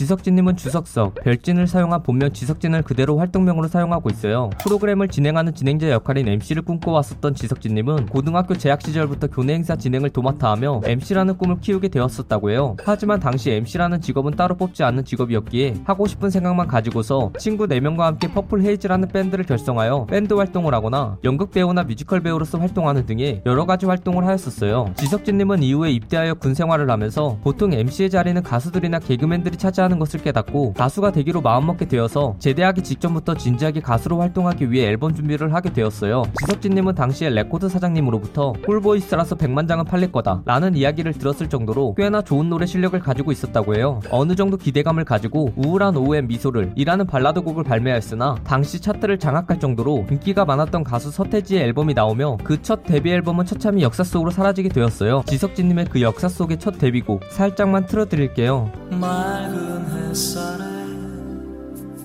지석진님은 주석석, 별진을 사용한 본명 지석진을 그대로 활동명으로 사용하고 있어요. 프로그램을 진행하는 진행자 역할인 MC를 꿈꿔왔었던 지석진님은 고등학교 재학 시절부터 교내 행사 진행을 도맡아 하며 MC라는 꿈을 키우게 되었었다고 해요. 하지만 당시 MC라는 직업은 따로 뽑지 않는 직업이었기에 하고 싶은 생각만 가지고서 친구 4명과 함께 퍼플 헤이즈라는 밴드를 결성하여 밴드 활동을 하거나 연극 배우나 뮤지컬 배우로서 활동하는 등의 여러 가지 활동을 하였었어요. 지석진님은 이후에 입대하여 군 생활을 하면서 보통 MC의 자리는 가수들이나 개그맨들이 차지하는 것을 깨닫고 가수가 되기로 마음먹게 되어서 제대하기 직전부터 진지하게 가수로 활동하기 위해 앨범 준비를 하게 되었어요. 지석진님은 당시에 레코드 사장님으로부터 꿀보이스라서 100만 장은 팔릴 거다 라는 이야기를 들었을 정도로 꽤나 좋은 노래 실력을 가지고 있었다고 해요. 어느 정도 기대감을 가지고 우울한 오후의 미소를 이라는 발라드 곡을 발매하였으나 당시 차트를 장악할 정도로 인기가 많았던 가수 서태지의 앨범이 나오며 그 첫 데뷔 앨범은 처참히 역사 속으로 사라지게 되었어요. 지석진님의 그 역사 속의 첫 데뷔곡 살짝만 틀어드릴게요. 맑은 햇살에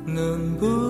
눈부시던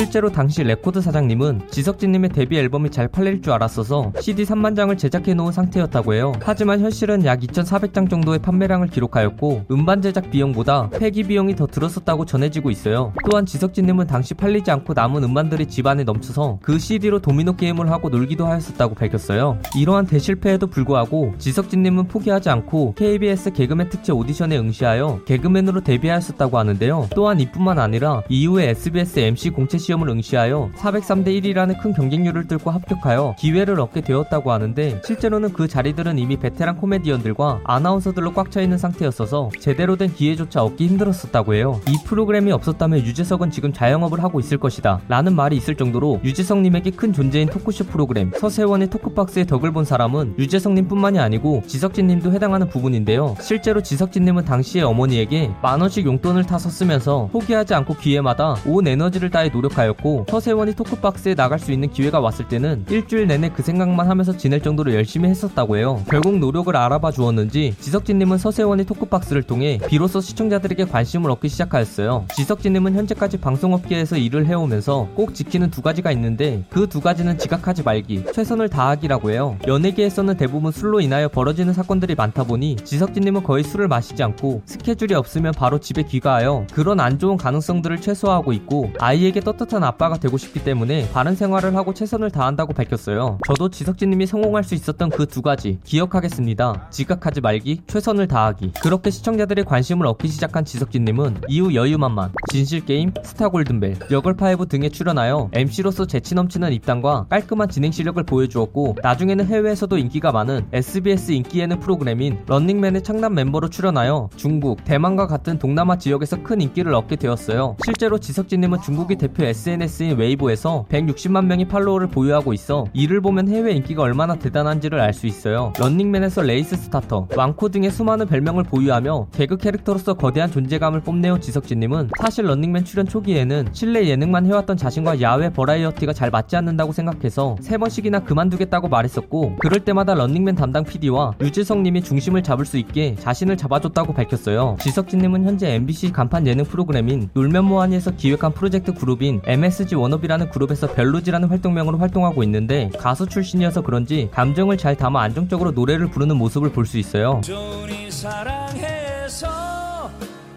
실제로 당시 레코드 사장님은 지석진님의 데뷔 앨범이 잘 팔릴 줄 알았어서 CD 3만 장을 제작해 놓은 상태였다고 해요. 하지만 현실은 약 2,400장 정도의 판매량을 기록하였고 음반 제작 비용보다 폐기 비용이 더 들었었다고 전해지고 있어요. 또한 지석진님은 당시 팔리지 않고 남은 음반들이 집안에 넘쳐서 그 CD로 도미노 게임을 하고 놀기도 하였었다고 밝혔어요. 이러한 대실패에도 불구하고 지석진님은 포기하지 않고 KBS 개그맨 특집 오디션에 응시하여 개그맨으로 데뷔하였었다고 하는데요. 또한 이뿐만 아니라 이후에 SBS MC 공채 시 험을 응시하여 403대 1이라는 큰 경쟁률을 뚫고 합격하여 기회를 얻게 되었다고 하는데 실제로는 그 자리들은 이미 베테랑 코미디언들과 아나운서들로 꽉 차 있는 상태였어서 제대로 된 기회조차 얻기 힘들었었다고 해요. 이 프로그램이 없었다면 유재석은 지금 자영업을 하고 있을 것이다 라는 말이 있을 정도로 유재석님에게 큰 존재인 토크쇼 프로그램 서세원의 토크박스의 덕을 본 사람은 유재석님뿐만이 아니고 지석진님도 해당하는 부분인데요. 실제로 지석진님은 당시의 어머니에게 만 원씩 용돈을 타서 쓰면서 포기하지 않고 기회마다 온 에너지를 다해 노력 노 력하였고 서세원의 토크박스에 나갈 수 있는 기회가 왔을 때는 일주일 내내 그 생각만 하면서 지낼 정도로 열심히 했었다고 해요. 결국 노력을 알아봐 주었는지 지석진님은 서세원의 토크박스를 통해 비로소 시청자들에게 관심을 얻기 시작하였어요. 지석진님은 현재까지 방송업계에서 일을 해오면서 꼭 지키는 두 가지가 있는데 그 두 가지는 지각하지 말기, 최선을 다하기라고 해요. 연예계에서는 대부분 술로 인하여 벌어지는 사건들이 많다 보니 지석진님은 거의 술을 마시지 않고 스케줄이 없으면 바로 집에 귀가하여 그런 안 좋은 가능성들을 최소화하고 있고 아이에게 떳떳 한 아빠가 되고 싶기 때문에 바른 생활을 하고 최선을 다한다고 밝혔어요. 저도 지석진님이 성공할 수 있었던 그 두 가지 기억하겠습니다. 지각하지 말기, 최선을 다하기. 그렇게 시청자들의 관심을 얻기 시작한 지석진님은 이후 여유만만, 진실게임, 스타골든벨, 여걸파이브 등에 출연하여 MC로서 재치 넘치는 입담과 깔끔한 진행 실력을 보여주었고 나중에는 해외에서도 인기가 많은 SBS 인기 예능 프로그램인 런닝맨의 창단 멤버로 출연하여 중국, 대만과 같은 동남아 지역에서 큰 인기를 얻게 되었어요. 실제로 지석진님은 중국의 대표 SNS인 웨이보에서 160만 명의 팔로워를 보유하고 있어 이를 보면 해외 인기가 얼마나 대단한지를 알 수 있어요. 런닝맨에서 레이스 스타터, 왕코 등의 수많은 별명을 보유하며 개그 캐릭터로서 거대한 존재감을 뽐내온 지석진님은 사실 런닝맨 출연 초기에는 실내 예능만 해왔던 자신과 야외 버라이어티가 잘 맞지 않는다고 생각해서 세 번씩이나 그만두겠다고 말했었고 그럴 때마다 런닝맨 담당 PD와 유지성님이 중심을 잡을 수 있게 자신을 잡아줬다고 밝혔어요. 지석진님은 현재 MBC 간판 예능 프로그램인 놀면 뭐하니에서 기획한 프로젝트 그룹인 MSG 워너비라는 그룹에서 별로지라는 활동명으로 활동하고 있는데 가수 출신이어서 그런지 감정을 잘 담아 안정적으로 노래를 부르는 모습을 볼 수 있어요.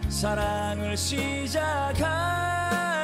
사랑을 시작할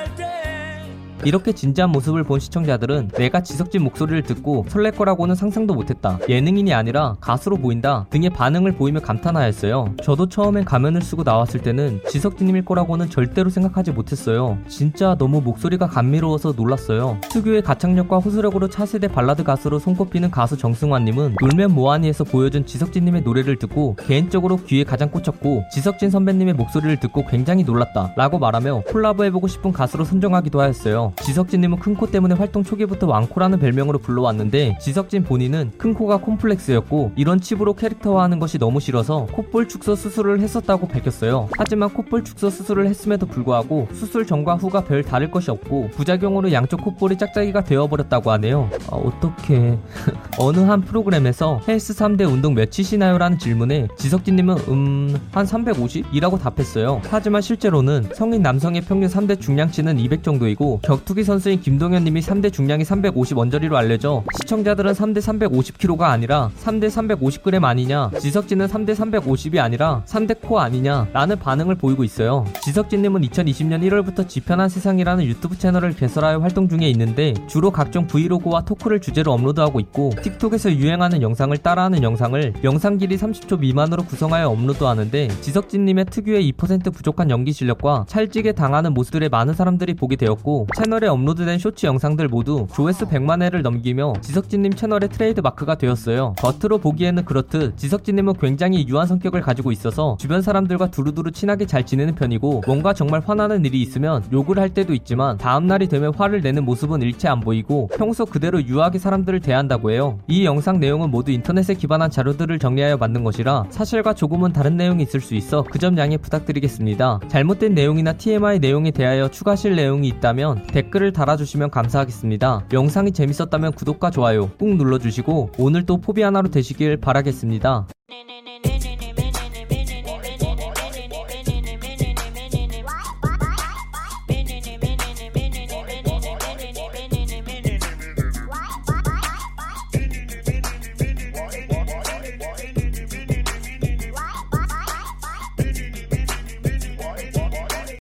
이렇게 진지한 모습을 본 시청자들은 내가 지석진 목소리를 듣고 설렐 거라고는 상상도 못했다. 예능인이 아니라 가수로 보인다 등의 반응을 보이며 감탄하였어요. 저도 처음엔 가면을 쓰고 나왔을 때는 지석진님일 거라고는 절대로 생각하지 못했어요. 진짜 너무 목소리가 감미로워서 놀랐어요. 특유의 가창력과 호소력으로 차세대 발라드 가수로 손꼽히는 가수 정승환님은 놀면 뭐하니에서 보여준 지석진님의 노래를 듣고 개인적으로 귀에 가장 꽂혔고 지석진 선배님의 목소리를 듣고 굉장히 놀랐다 라고 말하며 콜라보해보고 싶은 가수로 선정하기도 하였어요. 지석진님은 큰 코 때문에 활동 초기부터 왕코라는 별명으로 불러왔는데 지석진 본인은 큰 코가 콤플렉스였고 이런 식으로 캐릭터화하는 것이 너무 싫어서 콧볼 축소 수술을 했었다고 밝혔어요. 하지만 콧볼 축소 수술을 했음에도 불구하고 수술 전과 후가 별 다를 것이 없고 부작용으로 양쪽 콧볼이 짝짝이가 되어버렸다고 하네요. 아, 어떻게 어느 한 프로그램에서 헬스 3대 운동 몇 치시나요? 라는 질문에 지석진님은 음... 한 350? 이라고 답했어요. 하지만 실제로는 성인 남성의 평균 3대 중량치는 200 정도이고 격 격투기 선수인 김동현 님이 3대 중량이 350 언저리로 알려져 시청자들은 3대 350kg가 아니라 3대 350g 아니냐 지석진은 3대 350이 아니라 3대 코 아니냐 라는 반응을 보이고 있어요. 지석진 님은 2020년 1월부터 지편한 세상이라는 유튜브 채널을 개설하여 활동 중에 있는데 주로 각종 브이로그와 토크를 주제로 업로드하고 있고 틱톡에서 유행하는 영상을 따라하는 영상을 영상 길이 30초 미만으로 구성하여 업로드하는데 지석진 님의 특유의 2% 부족한 연기 실력과 찰지게 당하는 모습들에 많은 사람들이 보게 되었고 채널 에 업로드된 쇼츠 영상들 모두 조회수 100만 회를 넘기며 지석진님 채널의 트레이드 마크가 되었어요. 겉으로 보기에는 그렇듯 지석진님은 굉장히 유한 성격을 가지고 있어서 주변 사람들과 두루두루 친하게 잘 지내는 편이고 뭔가 정말 화나는 일이 있으면 욕을 할 때도 있지만 다음날이 되면 화를 내는 모습은 일체 안 보이고 평소 그대로 유하게 사람들을 대한다고 해요. 이 영상 내용은 모두 인터넷에 기반한 자료들을 정리하여 만든 것이라 사실과 조금은 다른 내용이 있을 수 있어 그 점 양해 부탁드리겠습니다. 잘못된 내용이나 TMI 내용에 대하여 추가하실 내용이 있다면 댓글을 달아주시면 감사하겠습니다. 영상이 재밌었다면 구독과 좋아요 꾹 눌러주시고 오늘 또 포비 하나로 되시길 바라겠습니다. 네네